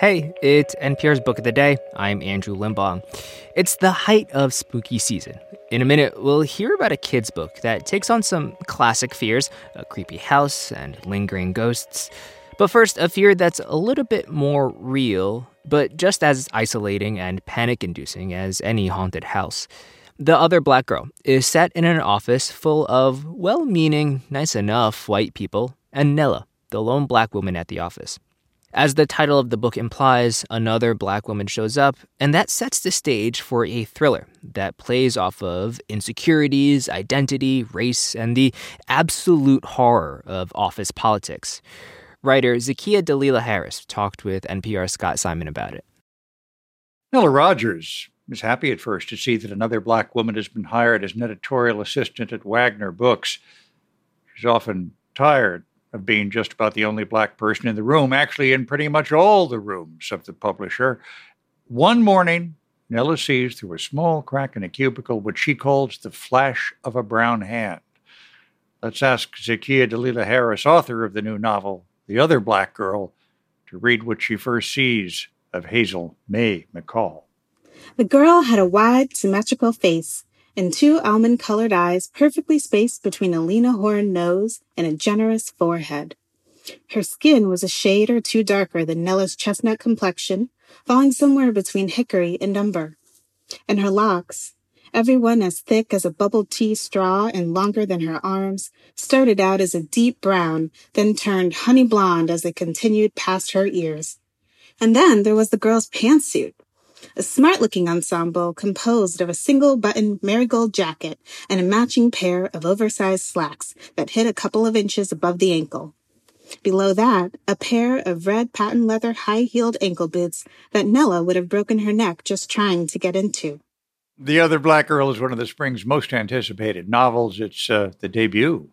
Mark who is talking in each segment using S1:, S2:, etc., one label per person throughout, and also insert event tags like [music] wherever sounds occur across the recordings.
S1: Hey, it's NPR's Book of the Day. I'm Andrew Limbong. It's the height of spooky season. In a minute, we'll hear about a kid's book that takes on some classic fears a creepy house and lingering ghosts. But first, a fear that's a little bit more real, but just as isolating and panic inducing as any haunted house. The Other Black Girl is set in an office full of well meaning, nice enough white people and Nella, the lone black woman at the office. As the title of the book implies, another black woman shows up, and that sets the stage for a thriller that plays off of insecurities, identity, race, and the absolute horror of office politics. Writer Zakiya Dalila Harris talked with NPR's Scott Simon about it.
S2: Nella Rogers is happy at first to see that another black woman has been hired as an editorial assistant at Wagner Books. She's often tired of being just about the only black person in the room, actually, in pretty much all the rooms of the publisher. One morning, Nella sees through a small crack in a cubicle what she calls the flash of a brown hand. Let's ask Zakiya Dalila Harris, author of the new novel, The Other Black Girl, to read what she first sees of Hazel May McCall.
S3: The girl had a wide, symmetrical face and two almond colored eyes perfectly spaced between a Lena Horne nose and a generous forehead. Her skin was a shade or two darker than Nella's chestnut complexion, falling somewhere between hickory and umber. And her locks, every one as thick as a bubble tea straw and longer than her arms, started out as a deep brown, then turned honey blonde as they continued past her ears. And then there was the girl's pantsuit, a smart looking ensemble composed of a single button marigold jacket and a matching pair of oversized slacks that hit a couple of inches above the ankle. Below that, a pair of red patent leather high heeled ankle boots that Nella would have broken her neck just trying to get into.
S2: The Other Black Girl is one of the spring's most anticipated novels. It's uh, the debut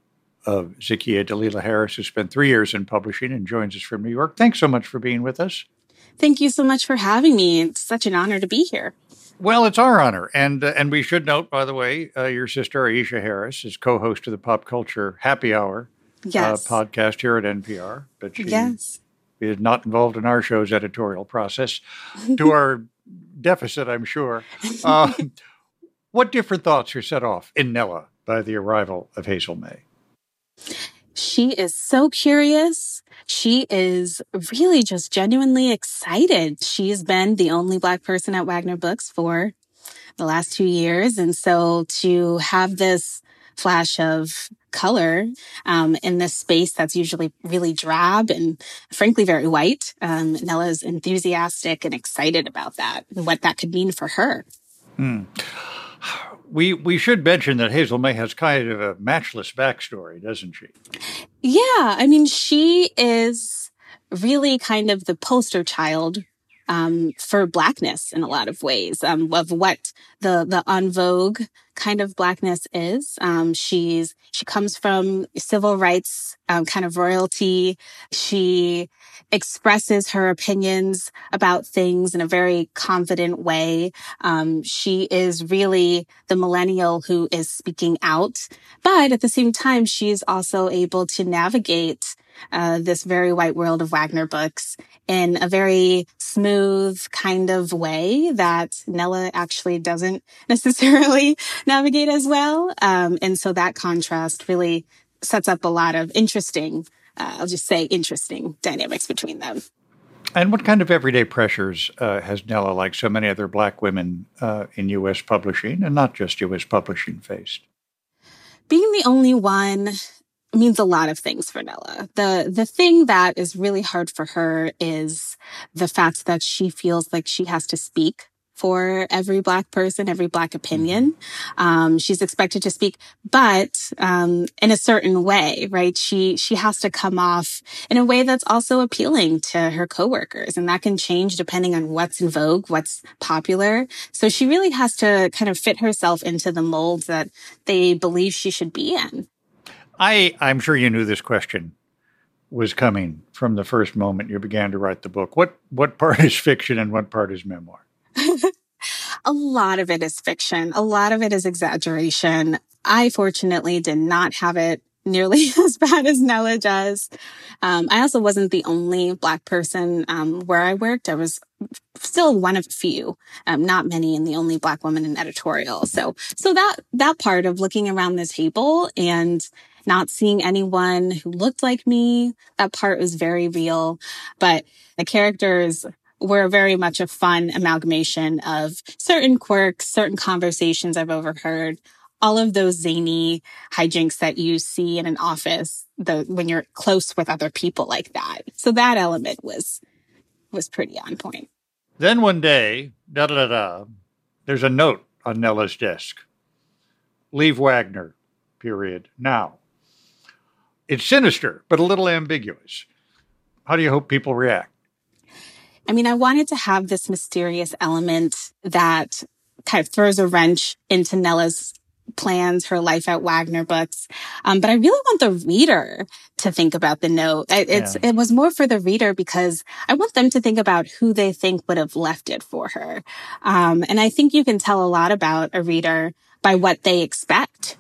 S2: of Zakiya Dalila Harris, who spent three years in publishing and joins us from New York. Thanks so much for being with us.
S3: Thank you so much for having me. It's such an honor to be here.
S2: Well, it's our honor, and uh, and we should note, by the way, uh, your sister Aisha Harris is co-host of the Pop Culture Happy Hour uh,
S3: yes.
S2: uh, podcast here at NPR, but she
S3: yes.
S2: is not involved in our show's editorial process, to [laughs] our deficit, I'm sure. Uh, [laughs] what different thoughts are set off in Nella by the arrival of Hazel May?
S3: She is so curious. She is really just genuinely excited. She's been the only Black person at Wagner Books for the last two years. And so to have this flash of color um, in this space that's usually really drab and frankly very white, um, Nella is enthusiastic and excited about that and what that could mean for her.
S2: Hmm. We we should mention that Hazel May has kind of a matchless backstory, doesn't she?
S3: Yeah, I mean, she is really kind of the poster child um, for blackness in a lot of ways um, of what the the en vogue kind of blackness is. Um, she's she comes from civil rights um, kind of royalty. She expresses her opinions about things in a very confident way. Um, she is really the millennial who is speaking out, but at the same time, she's also able to navigate uh, this very white world of Wagner books in a very smooth kind of way that Nella actually doesn't [laughs] necessarily navigate as well. Um, and so that contrast really sets up a lot of interesting, uh, I'll just say interesting dynamics between them.
S2: And what kind of everyday pressures uh, has Nella, like so many other black women uh, in U.S. publishing, and not just U.S. publishing, faced?
S3: Being the only one means a lot of things for Nella. The the thing that is really hard for her is the fact that she feels like she has to speak for every black person, every black opinion. Um, she's expected to speak, but um, in a certain way, right? She she has to come off in a way that's also appealing to her coworkers, and that can change depending on what's in vogue, what's popular. So she really has to kind of fit herself into the mold that they believe she should be in.
S2: I, I'm sure you knew this question was coming from the first moment you began to write the book. What what part [laughs] is fiction and what part is memoir? [laughs]
S3: a lot of it is fiction. A lot of it is exaggeration. I fortunately did not have it nearly [laughs] as bad as Nella does. Um, I also wasn't the only Black person um, where I worked. I was still one of a few, um, not many, and the only Black woman in editorial. So, so that that part of looking around the table and not seeing anyone who looked like me, that part was very real. But the characters were very much a fun amalgamation of certain quirks, certain conversations I've overheard, all of those zany hijinks that you see in an office the when you're close with other people like that. So that element was was pretty on point.
S2: Then one day, da da da, there's a note on Nella's desk. Leave Wagner, period. Now. It's sinister, but a little ambiguous. How do you hope people react?
S3: I mean, I wanted to have this mysterious element that kind of throws a wrench into Nella's plans, her life at Wagner Books. Um, but I really want the reader to think about the note. It's, yeah. it was more for the reader because I want them to think about who they think would have left it for her. Um, and I think you can tell a lot about a reader by what they expect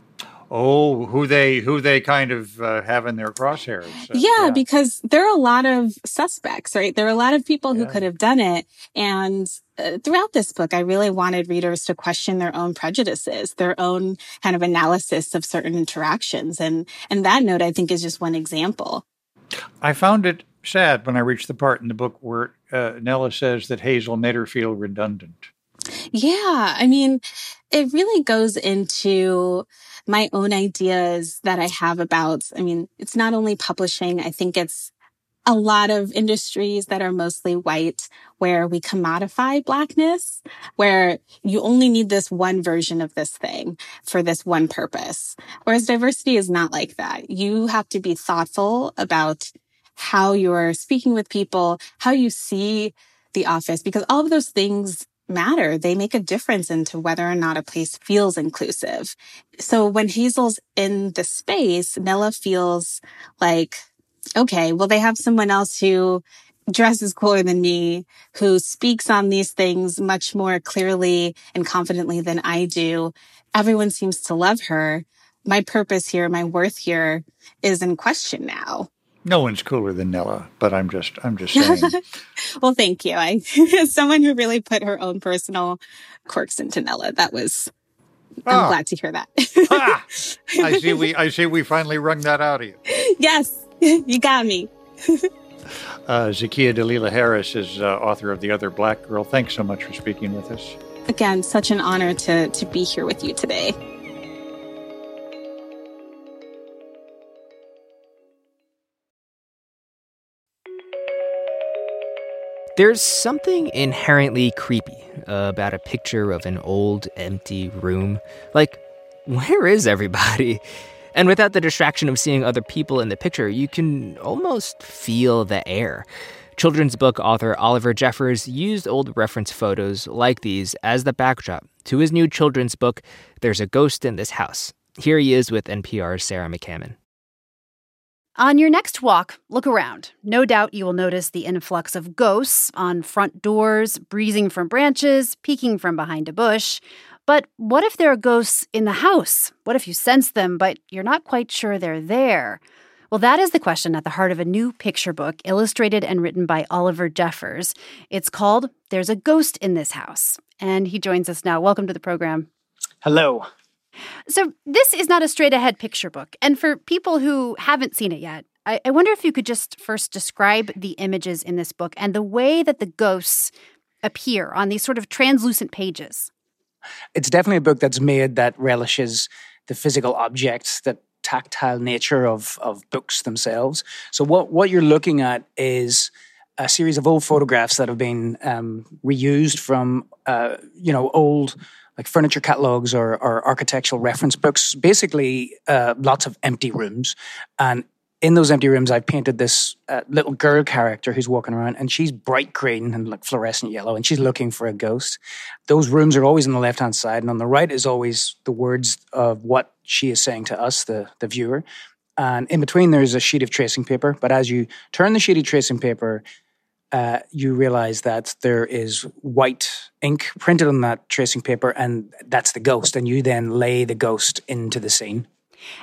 S2: Oh, who they who they kind of uh, have in their crosshairs.
S3: Uh, yeah, yeah, because there are a lot of suspects, right? There are a lot of people who yeah. could have done it, and uh, throughout this book, I really wanted readers to question their own prejudices, their own kind of analysis of certain interactions, and and that note I think is just one example.
S2: I found it sad when I reached the part in the book where uh, Nella says that Hazel made her feel redundant.
S3: Yeah, I mean, it really goes into my own ideas that I have about, I mean, it's not only publishing. I think it's a lot of industries that are mostly white where we commodify blackness, where you only need this one version of this thing for this one purpose. Whereas diversity is not like that. You have to be thoughtful about how you're speaking with people, how you see the office, because all of those things matter. They make a difference into whether or not a place feels inclusive. So when Hazel's in the space, Nella feels like, okay, well, they have someone else who dresses cooler than me, who speaks on these things much more clearly and confidently than I do. Everyone seems to love her. My purpose here, my worth here is in question now
S2: no one's cooler than Nella, but I'm just I'm just saying. [laughs]
S3: well, thank you. I as [laughs] someone who really put her own personal quirks into Nella, that was I'm oh. glad to hear that.
S2: ah, I see we [laughs] I see we finally wrung that out of you.
S3: Yes, you got me.
S2: uh, Zakiya Dalila Harris is uh, author of The Other Black Girl. Thanks so much for speaking with us.
S3: Again, such an honor to to be here with you today.
S1: There's something inherently creepy about a picture of an old, empty room. Like, where is everybody? And without the distraction of seeing other people in the picture, you can almost feel the air. Children's book author Oliver Jeffers used old reference photos like these as the backdrop to his new children's book, There's a Ghost in This House. Here he is with NPR's Sarah McCammon.
S4: On your next walk, look around. No doubt you will notice the influx of ghosts on front doors, breezing from branches, peeking from behind a bush. But what if there are ghosts in the house? What if you sense them, but you're not quite sure they're there? Well, that is the question at the heart of a new picture book illustrated and written by Oliver Jeffers. It's called There's a Ghost in This House. And he joins us now. Welcome to the program.
S5: Hello.
S4: So, this is not a straight ahead picture book. And for people who haven't seen it yet, I, I wonder if you could just first describe the images in this book and the way that the ghosts appear on these sort of translucent pages.
S5: It's definitely a book that's made that relishes the physical objects, the tactile nature of, of books themselves. So, what, what you're looking at is a series of old photographs that have been um, reused from, uh, you know, old like furniture catalogs or, or architectural reference books, basically uh, lots of empty rooms. And in those empty rooms, I've painted this uh, little girl character who's walking around, and she's bright green and like fluorescent yellow, and she's looking for a ghost. Those rooms are always on the left hand side, and on the right is always the words of what she is saying to us, the the viewer. And in between, there's a sheet of tracing paper. But as you turn the sheet of tracing paper, uh, you realize that there is white ink printed on that tracing paper, and that's the ghost. And you then lay the ghost into the scene.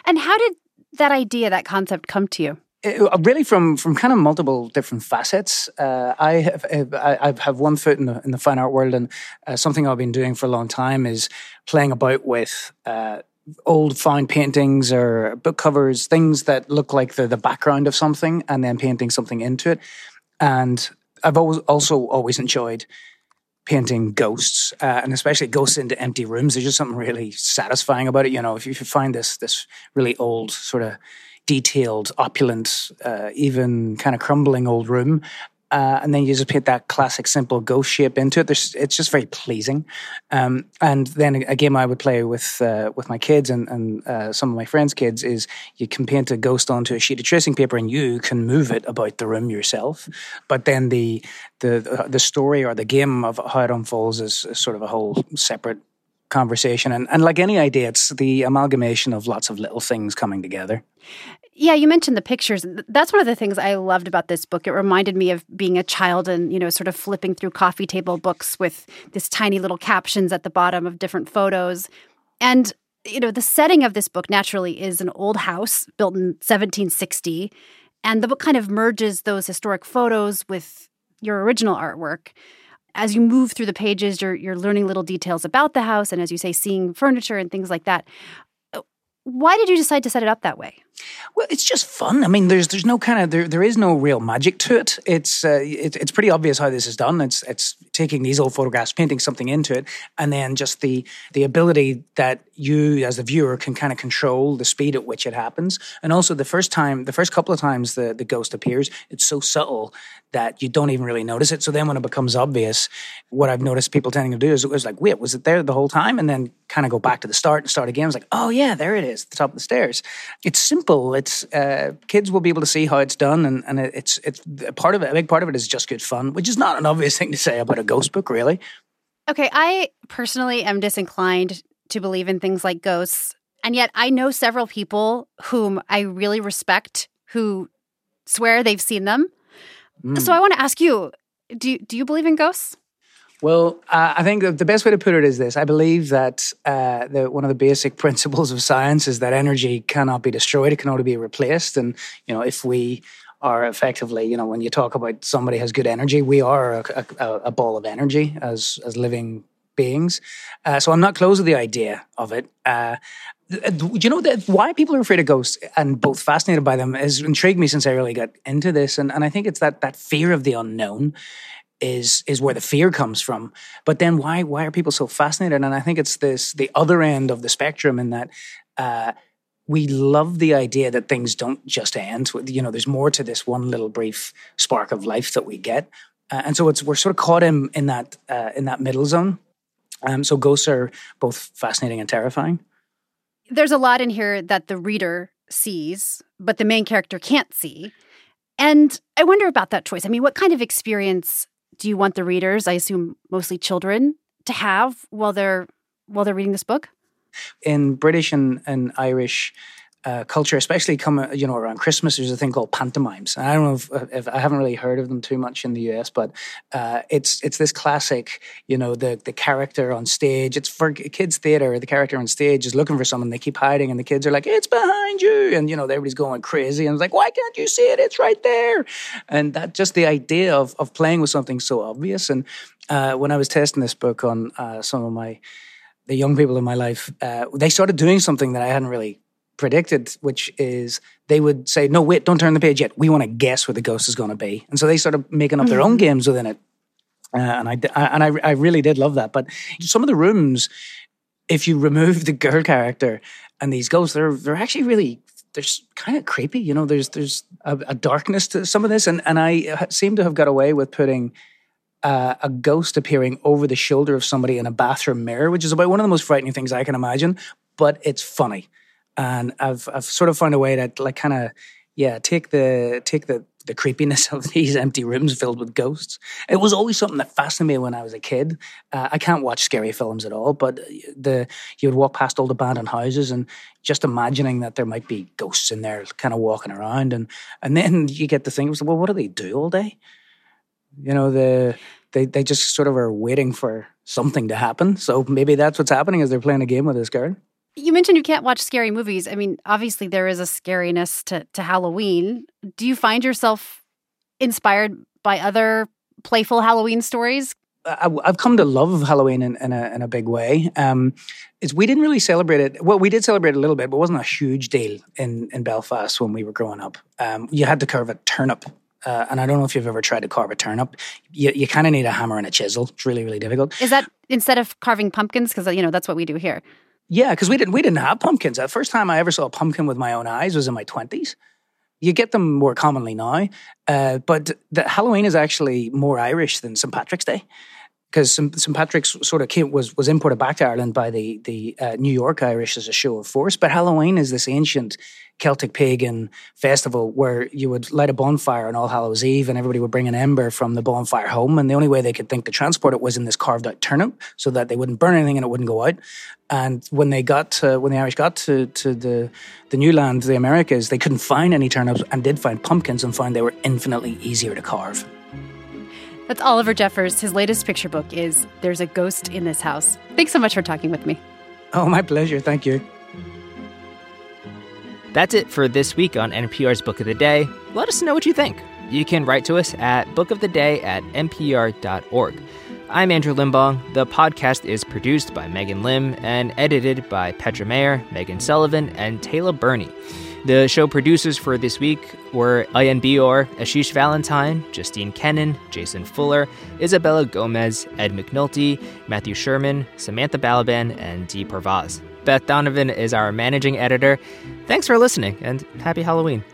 S4: And how did that idea, that concept come to you?
S5: It, uh, really, from from kind of multiple different facets. Uh, I have I have one foot in the in the fine art world, and uh, something I've been doing for a long time is playing about with. Uh, old fine paintings or book covers, things that look like the the background of something, and then painting something into it. And I've always also always enjoyed painting ghosts, uh, and especially ghosts into empty rooms. There's just something really satisfying about it. You know, if you, find this this really old sort of detailed, opulent, uh, even kind of crumbling old room, uh, and then you just paint that classic simple ghost shape into it. There's, it's just very pleasing. Um, and then a game I would play with uh, with my kids and, and uh, some of my friends' kids is you can paint a ghost onto a sheet of tracing paper and you can move it about the room yourself. But then the the the story or the game of how it unfolds is, is sort of a whole separate conversation. And, and like any idea, it's the amalgamation of lots of little things coming together.
S4: Yeah, you mentioned the pictures. That's one of the things I loved about this book. It reminded me of being a child and, you know, sort of flipping through coffee table books with this tiny little captions at the bottom of different photos. And, you know, the setting of this book naturally is an old house built in 1760. And the book kind of merges those historic photos with your original artwork. As you move through the pages, you're you're learning little details about the house and as you say seeing furniture and things like that. Uh, why did you decide to set it up that way?
S5: Well, it's just fun. I mean, there's there's no kind of there there is no real magic to it. It's uh, it, it's pretty obvious how this is done. It's it's taking these old photographs, painting something into it, and then just the the ability that you as the viewer can kind of control the speed at which it happens, and also the first time, the first couple of times the the ghost appears, it's so subtle that you don't even really notice it. So then when it becomes obvious, what I've noticed people tending to do is it was like, wait, was it there the whole time? And then kind of go back to the start and start again. It's like, oh yeah, there it is, the top of the stairs. It's simple simple. It's uh, kids will be able to see how it's done, and, and it's it's part of it. A big part of it is just good fun, which is not an obvious thing to say about a ghost book, really.
S4: Okay, I personally am disinclined to believe in things like ghosts, and yet I know several people whom I really respect who swear they've seen them. Mm. So I want to ask you: Do do you believe in ghosts?
S5: Well, uh, I think the best way to put it is this: I believe that uh, the, one of the basic [laughs] principles of science is that energy cannot be destroyed; it can only be replaced. And you know, if we are effectively, you know, when you talk about somebody has good energy, we are a, a, a ball of energy as as living beings. Uh, so I'm not close to the idea of it. Uh, you know that why people are afraid of ghosts and both fascinated by them has intrigued me since I really got into this, and, and I think it's that that fear of the unknown is is where the fear comes from. But then why why are people so fascinated? And I think it's this the other end of the spectrum in that uh, we love the idea that things don't just end. You know, there's more to this one little brief spark of life that we get, uh, and so it's we're sort of caught in in that uh, in that middle zone. Um, so ghosts are both fascinating and terrifying.
S4: There's a lot in here that the reader sees, but the main character can't see. And I wonder about that choice. I mean, what kind of experience do you want the readers, I assume mostly children, to have while they're while they're reading this book?
S5: In British and, and Irish uh, culture, especially come you know around Christmas, there's a thing called pantomimes. I don't know if, if, I haven't really heard of them too much in the US, but uh, it's it's this classic, you know, the the character on stage. It's for kids theater. The character on stage is looking for someone. They keep hiding, and the kids are like, "It's behind you," and you know everybody's going crazy, and it's like, "Why can't you see it? It's right there." And that just the idea of of playing with something so obvious. And uh, when I was testing this book on uh, some of my the young people in my life, uh, they started doing something that I hadn't really predicted, which is they would say, "No, wait, don't turn the page yet. We want to guess where the ghost is going to be," and so they started making up mm-hmm. their own mm-hmm. games within it. Uh, and I and I, I really did love that. But some of the rooms, if you remove the girl character and these ghosts, they're they're actually really they're kind of creepy. You know, there's there's a, a, darkness to some of this, and and I seem to have got away with putting. Uh, a ghost appearing over the shoulder of somebody in a bathroom mirror, which is about one of the most frightening things I can imagine, but it's funny and I've I've sort of found a way to like kind of yeah take the take the the creepiness [laughs] of these empty rooms filled with ghosts. It was always something that fascinated me when I was a kid. Uh, I can't watch scary films at all, but the you would walk past old abandoned houses and just imagining that there might be ghosts in there, kind of walking around, and and then [laughs] you get the thing. Well, what do they do all day? You know, the they they just sort of are waiting for something to happen. So maybe that's what's happening is they're playing a game with this girl.
S4: You mentioned you can't watch scary movies. I mean, obviously there is a scariness to, to Halloween. Do you find yourself inspired by other playful Halloween stories?
S5: I, have come to love Halloween in, in, a, in a big way. Um, is we didn't really celebrate it. Well, we did celebrate it a little bit, but it wasn't a huge deal in, in Belfast when we were growing up. Um, you had to carve a turnip. Uh, and I don't know if you've ever tried to carve a turnip. You, you kind of need a hammer and a chisel. It's really, really difficult.
S4: Is that instead of carving pumpkins? Because, you know, that's what we do here.
S5: Yeah, because we didn't we didn't have pumpkins. The first time I ever saw a pumpkin with my own eyes was in my twenties. You get them more commonly now, uh, but the Halloween is actually more Irish than St Patrick's Day because St. Patrick's sort of came, was was imported back to Ireland by the the uh, New York Irish as a show of force. But Halloween is this ancient Celtic pagan festival where you would light a bonfire on All Hallows Eve, and everybody would bring an ember from the bonfire home, and the only way they could think to transport it was in this carved out turnip, so that they wouldn't burn anything and it wouldn't go out. And when they got to, when the Irish got to to the the new land, the Americas, they couldn't find any turnips and did find pumpkins and found they were infinitely easier to carve.
S4: That's Oliver Jeffers. His latest picture book is There's a Ghost in This House. Thanks so much for talking with me.
S5: Oh, my pleasure. Thank you.
S1: That's it for this week on NPR's Book of the Day. Let us know what you think. You can write to us at bookoftheday at npr.org. I'm Andrew Limbong. The podcast is produced by Megan Lim and edited by Petra Mayer, Megan Sullivan, and Taylor Burney. The show producers for this week were Ayan Bior, Ashish Valentine, Justine Kenin, Jason Fuller, Isabella Gomez, Ed McNulty, Matthew Sherman, Samantha Balaban, and Dee Parvaz. Beth Donovan is our managing editor. Thanks for listening, and happy Halloween.